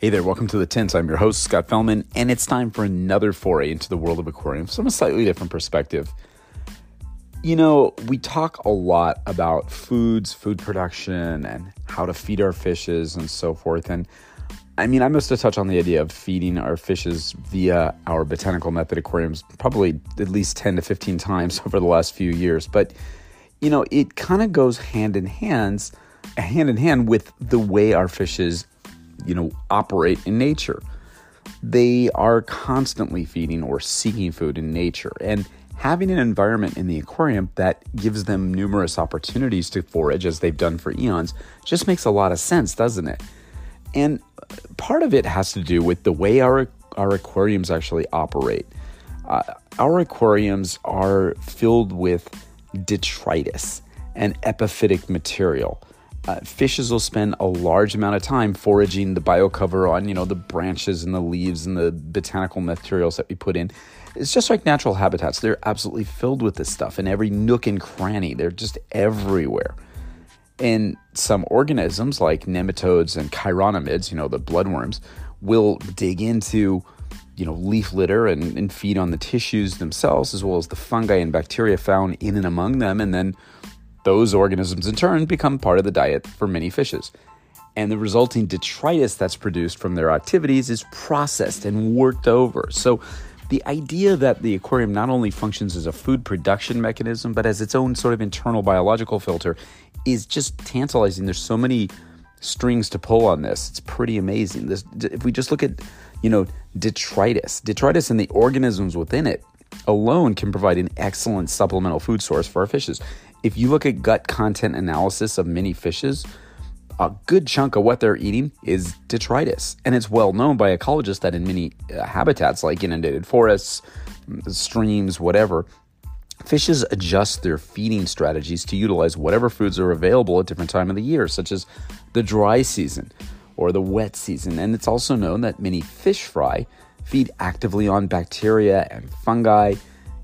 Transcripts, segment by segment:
Hey there, welcome to the Tint. I'm your host, Scott Fellman, and it's time for another foray into the world of aquariums from a slightly different perspective. You know, we talk a lot about foods, food production, and how to feed our fishes and so forth. And I mean, I must have touched on the idea of feeding our fishes via our botanical method aquariums probably at least 10 to 15 times over the last few years. But, you know, it kind of goes hand in hands, hand in hand with the way our fishes you know, operate in nature. They are constantly feeding or seeking food in nature. And having an environment in the aquarium that gives them numerous opportunities to forage, as they've done for eons, just makes a lot of sense, doesn't it? And part of it has to do with the way our, our aquariums actually operate. Uh, our aquariums are filled with detritus and epiphytic material uh, fishes will spend a large amount of time foraging the biocover on, you know, the branches and the leaves and the botanical materials that we put in. It's just like natural habitats. They're absolutely filled with this stuff in every nook and cranny. They're just everywhere. And some organisms like nematodes and chironomids, you know, the bloodworms, will dig into, you know, leaf litter and, and feed on the tissues themselves, as well as the fungi and bacteria found in and among them, and then those organisms, in turn, become part of the diet for many fishes. And the resulting detritus that's produced from their activities is processed and worked over. So, the idea that the aquarium not only functions as a food production mechanism, but as its own sort of internal biological filter is just tantalizing. There's so many strings to pull on this. It's pretty amazing. This, if we just look at, you know, detritus, detritus and the organisms within it alone can provide an excellent supplemental food source for our fishes if you look at gut content analysis of many fishes, a good chunk of what they're eating is detritus. And it's well known by ecologists that in many uh, habitats like inundated forests, streams, whatever, fishes adjust their feeding strategies to utilize whatever foods are available at different time of the year, such as the dry season or the wet season. And it's also known that many fish fry feed actively on bacteria and fungi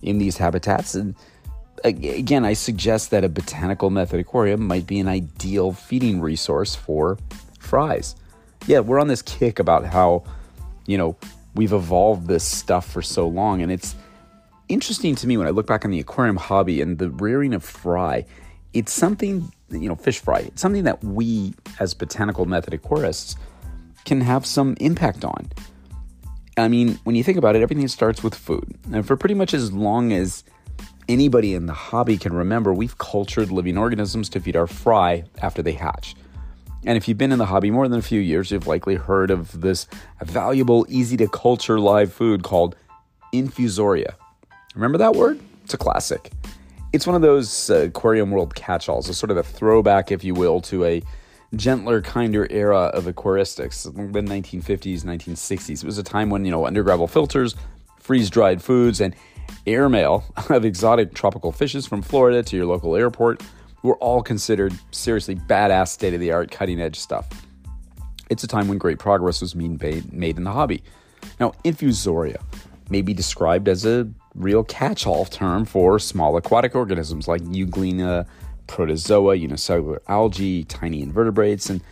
in these habitats and again, I suggest that a botanical method aquarium might be an ideal feeding resource for fries. Yeah, we're on this kick about how, you know, we've evolved this stuff for so long. And it's interesting to me when I look back on the aquarium hobby and the rearing of fry. It's something, you know, fish fry, it's something that we as botanical method aquarists can have some impact on. I mean, when you think about it, everything starts with food. And for pretty much as long as anybody in the hobby can remember, we've cultured living organisms to feed our fry after they hatch. And if you've been in the hobby more than a few years, you've likely heard of this valuable, easy to culture live food called infusoria. Remember that word? It's a classic. It's one of those uh, aquarium world catch alls, a sort of a throwback, if you will, to a gentler, kinder era of aquaristics, the 1950s, 1960s. It was a time when, you know, undergravel filters, freeze dried foods, and airmail of exotic tropical fishes from Florida to your local airport were all considered seriously badass, state of the art, cutting edge stuff. It's a time when great progress was made in the hobby. Now, infusoria may be described as a real catch all term for small aquatic organisms like Euglena, protozoa, unicellular algae, tiny invertebrates, and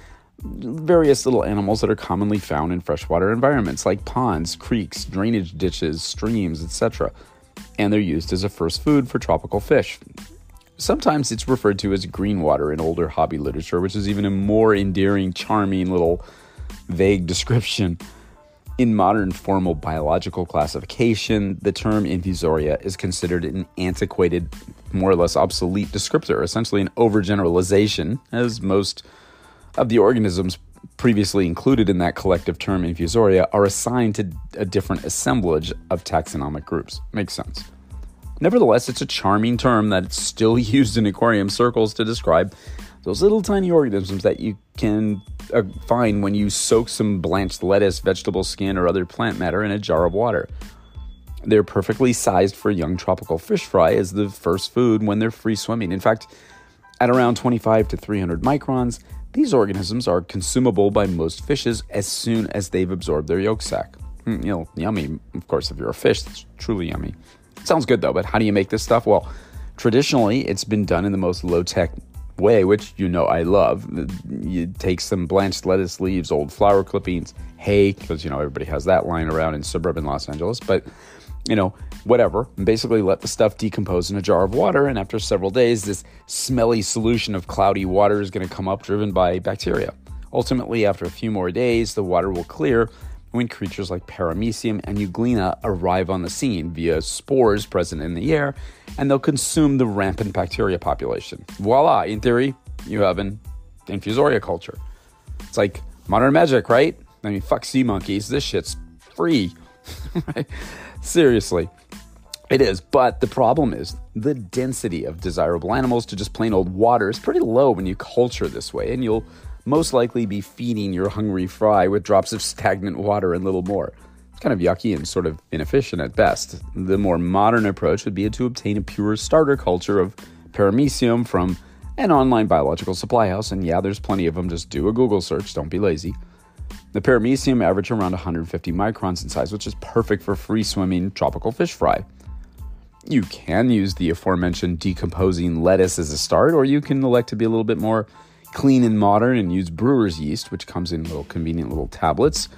various little animals that are commonly found in freshwater environments like ponds, creeks, drainage ditches, streams, etc and they're used as a first food for tropical fish. Sometimes it's referred to as green water in older hobby literature, which is even a more endearing, charming little vague description. In modern formal biological classification, the term infusoria is considered an antiquated, more or less obsolete descriptor, essentially an overgeneralization, as most of the organisms previously included in that collective term infusoria are assigned to a different assemblage of taxonomic groups. Makes sense. Nevertheless, it's a charming term that's still used in aquarium circles to describe those little tiny organisms that you can uh, find when you soak some blanched lettuce, vegetable skin, or other plant matter in a jar of water. They're perfectly sized for young tropical fish fry as the first food when they're free swimming. In fact, at around 25 to 300 microns, these organisms are consumable by most fishes as soon as they've absorbed their yolk sac. Mm, you know, yummy, of course, if you're a fish, it's truly yummy. Sounds good though, but how do you make this stuff? Well, traditionally, it's been done in the most low tech way, which you know I love. You take some blanched lettuce leaves, old flower clippings, hay, because you know everybody has that lying around in suburban Los Angeles, but you know, whatever, and basically let the stuff decompose in a jar of water. And after several days, this smelly solution of cloudy water is going to come up driven by bacteria. Ultimately, after a few more days, the water will clear when creatures like Paramecium and Euglena arrive on the scene via spores present in the air, and they'll consume the rampant bacteria population. Voila, in theory, you have an infusoria culture. It's like modern magic, right? I mean, fuck sea monkeys, this shit's free. Seriously. It is, but the problem is the density of desirable animals to just plain old water is pretty low when you culture this way, and you'll most likely be feeding your hungry fry with drops of stagnant water and little more. It's kind of yucky and sort of inefficient at best. The more modern approach would be to obtain a pure starter culture of paramecium from an online biological supply house, and yeah, there's plenty of them. Just do a Google search, don't be lazy. The paramecium average around 150 microns in size, which is perfect for free swimming tropical fish fry. You can use the aforementioned decomposing lettuce as a start, or you can elect to be a little bit more clean and modern and use brewer's yeast, which comes in little convenient little tablets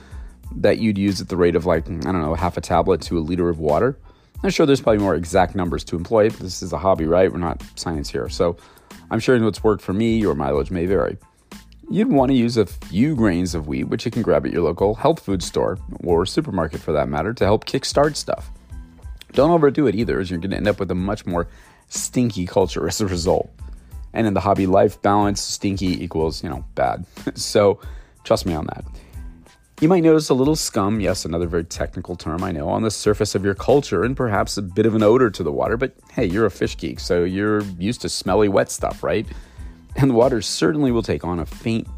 that you'd use at the rate of like, I don't know, half a tablet to a liter of water. I'm sure there's probably more exact numbers to employ. This is a hobby, right? We're not science here. So I'm sharing what's worked for me, your mileage may vary. You'd want to use a few grains of wheat, which you can grab at your local health food store or supermarket for that matter, to help kickstart stuff. Don't overdo it either, as you're going to end up with a much more stinky culture as a result. And in the hobby life balance, stinky equals, you know, bad. so trust me on that. You might notice a little scum, yes, another very technical term, I know, on the surface of your culture and perhaps a bit of an odor to the water, but hey, you're a fish geek, so you're used to smelly, wet stuff, right? And the water certainly will take on a faint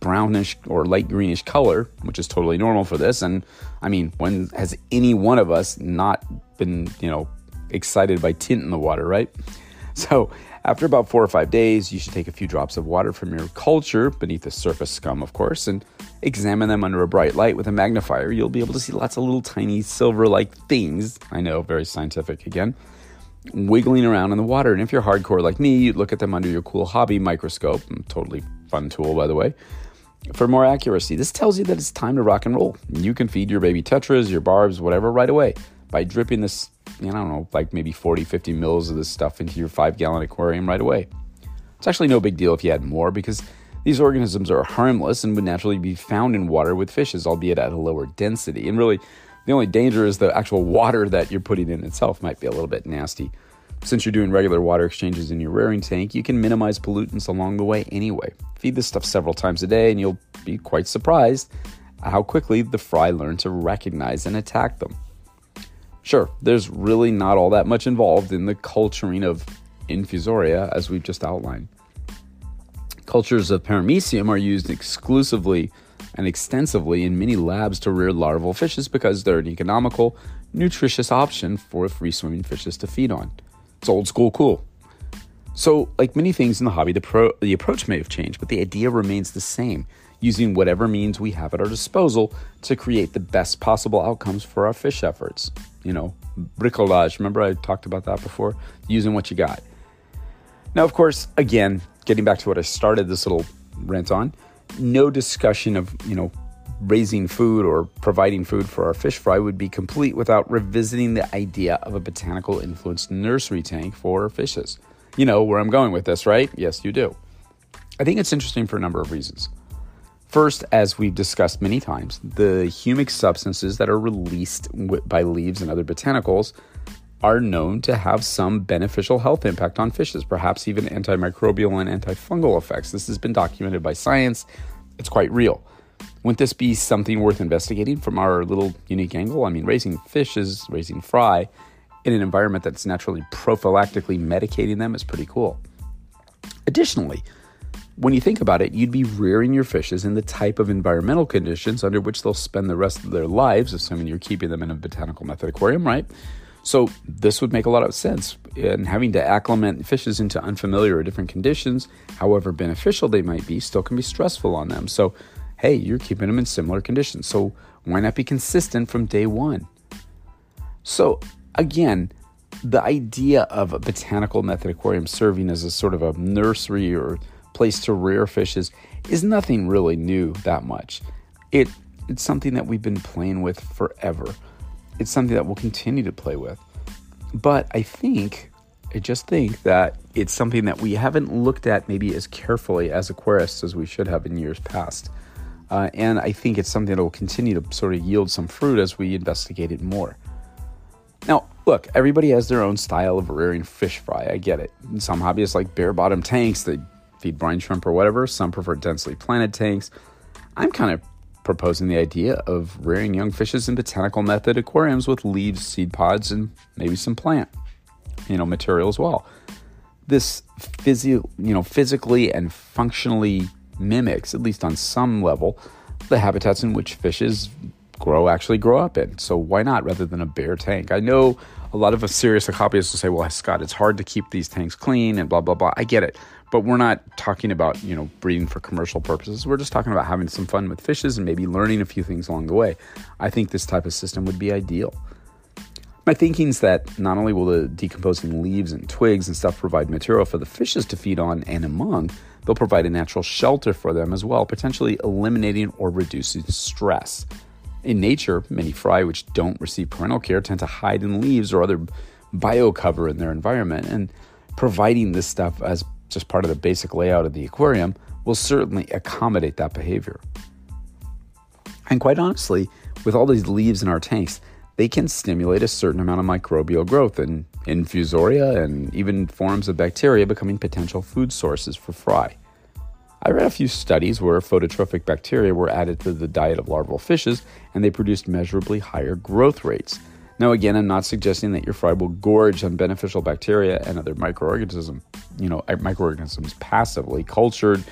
brownish or light greenish color, which is totally normal for this. And I mean, when has any one of us not been, you know, excited by tint in the water, right? So after about four or five days, you should take a few drops of water from your culture beneath the surface scum, of course, and examine them under a bright light with a magnifier. You'll be able to see lots of little tiny silver like things. I know, very scientific again. Wiggling around in the water. And if you're hardcore like me, you'd look at them under your cool hobby microscope. Mm, totally fun tool, by the way. For more accuracy, this tells you that it's time to rock and roll. You can feed your baby tetras, your barbs, whatever, right away by dripping this I don't know, like maybe 40, 50 mils of this stuff into your five gallon aquarium right away. It's actually no big deal if you add more because these organisms are harmless and would naturally be found in water with fishes, albeit at a lower density. And really, the only danger is the actual water that you're putting in itself might be a little bit nasty. Since you're doing regular water exchanges in your rearing tank, you can minimize pollutants along the way anyway. Feed this stuff several times a day, and you'll be quite surprised how quickly the fry learn to recognize and attack them. Sure, there's really not all that much involved in the culturing of infusoria, as we've just outlined. Cultures of paramecium are used exclusively and extensively in many labs to rear larval fishes because they're an economical, nutritious option for free swimming fishes to feed on. It's old school cool. So, like many things in the hobby, the, pro- the approach may have changed, but the idea remains the same using whatever means we have at our disposal to create the best possible outcomes for our fish efforts. You know, bricolage. Remember, I talked about that before? Using what you got. Now, of course, again, getting back to what I started this little rant on, no discussion of, you know, raising food or providing food for our fish fry would be complete without revisiting the idea of a botanical influenced nursery tank for fishes. You know where I'm going with this, right? Yes, you do. I think it's interesting for a number of reasons. First, as we've discussed many times, the humic substances that are released by leaves and other botanicals are known to have some beneficial health impact on fishes, perhaps even antimicrobial and antifungal effects. This has been documented by science, it's quite real. Wouldn't this be something worth investigating from our little unique angle? I mean, raising fish is raising fry in an environment that's naturally prophylactically medicating them is pretty cool. Additionally, when you think about it, you'd be rearing your fishes in the type of environmental conditions under which they'll spend the rest of their lives, assuming you're keeping them in a botanical method aquarium, right? So this would make a lot of sense. And having to acclimate fishes into unfamiliar or different conditions, however beneficial they might be, still can be stressful on them. So, hey, you're keeping them in similar conditions. So why not be consistent from day one? So again, the idea of a botanical method aquarium serving as a sort of a nursery or place to rear fishes is nothing really new that much. It it's something that we've been playing with forever. It's something that we'll continue to play with. But I think I just think that it's something that we haven't looked at maybe as carefully as aquarists as we should have in years past. Uh, and I think it's something that will continue to sort of yield some fruit as we investigate it more. Now, look, everybody has their own style of rearing fish fry. I get it. Some hobbyists like bare bottom tanks, they feed brine shrimp or whatever. Some prefer densely planted tanks. I'm kind of proposing the idea of rearing young fishes in botanical method aquariums with leaves, seed pods, and maybe some plant, you know, material as well. This physio, you know, physically and functionally mimics, at least on some level, the habitats in which fishes grow actually grow up in. So why not rather than a bare tank? I know a lot of us serious hobbyists will say, "Well, Scott, it's hard to keep these tanks clean and blah blah blah." I get it, but we're not talking about you know breeding for commercial purposes. We're just talking about having some fun with fishes and maybe learning a few things along the way. I think this type of system would be ideal. My thinking is that not only will the decomposing leaves and twigs and stuff provide material for the fishes to feed on and among, they'll provide a natural shelter for them as well, potentially eliminating or reducing stress. In nature, many fry which don't receive parental care tend to hide in leaves or other bio cover in their environment, and providing this stuff as just part of the basic layout of the aquarium will certainly accommodate that behavior. And quite honestly, with all these leaves in our tanks, they can stimulate a certain amount of microbial growth and infusoria and even forms of bacteria becoming potential food sources for fry. I read a few studies where phototrophic bacteria were added to the diet of larval fishes and they produced measurably higher growth rates. Now, again, I'm not suggesting that your fry will gorge on beneficial bacteria and other microorganisms, you know, uh, microorganisms passively cultured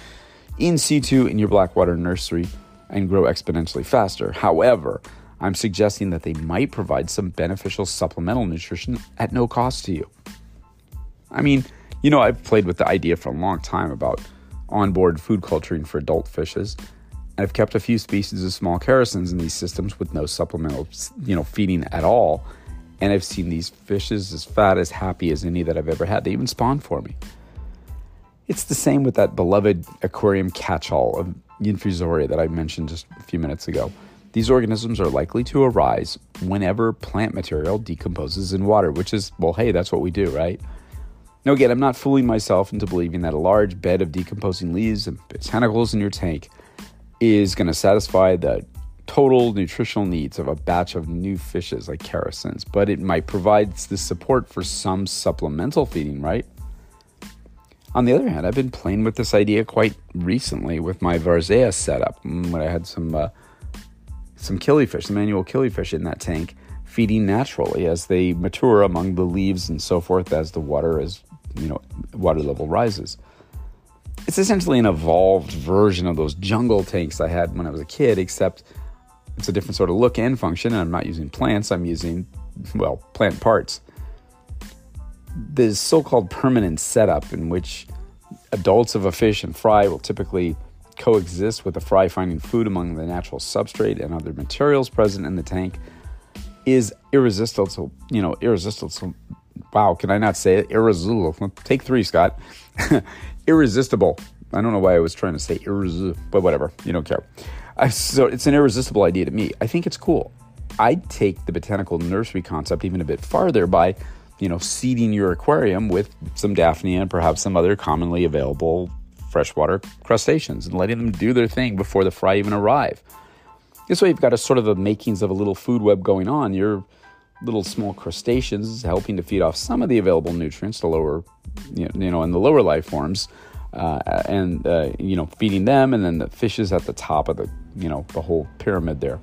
in situ in your blackwater nursery and grow exponentially faster. However, I'm suggesting that they might provide some beneficial supplemental nutrition at no cost to you. I mean, you know, I've played with the idea for a long time about onboard food culturing for adult fishes. I've kept a few species of small characins in these systems with no supplemental, you know, feeding at all. And I've seen these fishes as fat, as happy as any that I've ever had. They even spawn for me. It's the same with that beloved aquarium catch-all of infusoria that I mentioned just a few minutes ago. These organisms are likely to arise whenever plant material decomposes in water, which is, well, hey, that's what we do, right? Now, again, I'm not fooling myself into believing that a large bed of decomposing leaves and botanicals in your tank is going to satisfy the total nutritional needs of a batch of new fishes like characins, but it might provide the support for some supplemental feeding, right? On the other hand, I've been playing with this idea quite recently with my Varzea setup mm, when I had some uh, some killifish, some annual killifish in that tank, feeding naturally as they mature among the leaves and so forth as the water is you know water level rises. It's essentially an evolved version of those jungle tanks I had when I was a kid, except it's a different sort of look and function. And I'm not using plants; I'm using well plant parts. This so-called permanent setup in which adults of a fish and fry will typically coexist with the fry finding food among the natural substrate and other materials present in the tank is irresistible. You know, irresistible wow, can I not say it? Irresistible. Take three, Scott. irresistible. I don't know why I was trying to say irresistible, but whatever. You don't care. I, so it's an irresistible idea to me. I think it's cool. I'd take the botanical nursery concept even a bit farther by, you know, seeding your aquarium with some Daphnia and perhaps some other commonly available freshwater crustaceans and letting them do their thing before the fry even arrive. This way, you've got a sort of the makings of a little food web going on. You're little small crustaceans helping to feed off some of the available nutrients to lower, you know, in the lower life forms, uh, and uh, you know, feeding them, and then the fishes at the top of the, you know, the whole pyramid there.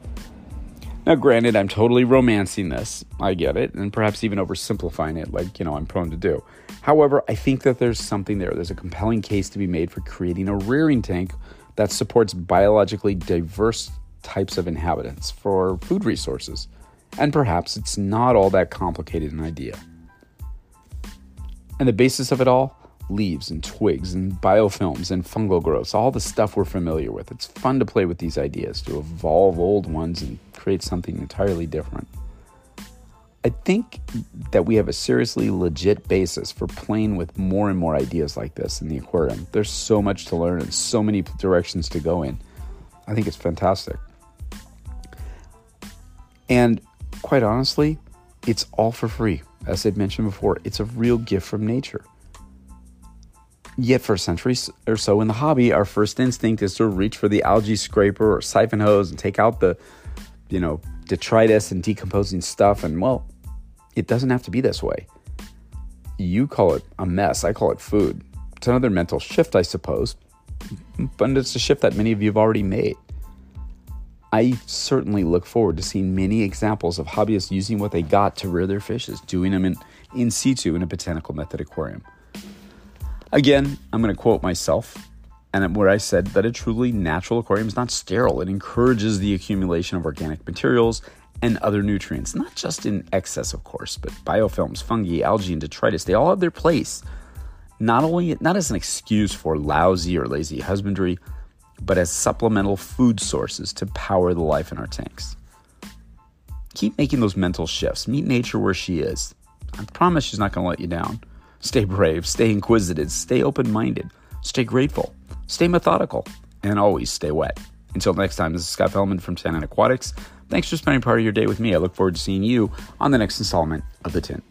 Now, granted, I'm totally romancing this. I get it, and perhaps even oversimplifying it, like, you know, I'm prone to do. However, I think that there's something there. There's a compelling case to be made for creating a rearing tank that supports biologically diverse types of inhabitants for food resources. And perhaps it's not all that complicated an idea. And the basis of it all leaves and twigs and biofilms and fungal growths, all the stuff we're familiar with. It's fun to play with these ideas, to evolve old ones and create something entirely different. I think that we have a seriously legit basis for playing with more and more ideas like this in the aquarium. There's so much to learn and so many directions to go in. I think it's fantastic. And quite honestly, it's all for free. As I'd mentioned before, it's a real gift from nature. Yet, for centuries or so in the hobby, our first instinct is to reach for the algae scraper or siphon hose and take out the, you know, detritus and decomposing stuff. And well, it doesn't have to be this way. You call it a mess, I call it food. It's another mental shift, I suppose, but it's a shift that many of you have already made. I certainly look forward to seeing many examples of hobbyists using what they got to rear their fishes, doing them in, in situ in a botanical method aquarium. Again, I'm going to quote myself, and where I said that a truly natural aquarium is not sterile. It encourages the accumulation of organic materials and other nutrients, not just in excess, of course, but biofilms, fungi, algae, and detritus. They all have their place. Not only not as an excuse for lousy or lazy husbandry, but as supplemental food sources to power the life in our tanks. Keep making those mental shifts. Meet nature where she is. I promise she's not going to let you down. Stay brave, stay inquisitive, stay open minded, stay grateful, stay methodical, and always stay wet. Until next time, this is Scott Fellman from Tannin Aquatics. Thanks for spending part of your day with me. I look forward to seeing you on the next installment of The Tint.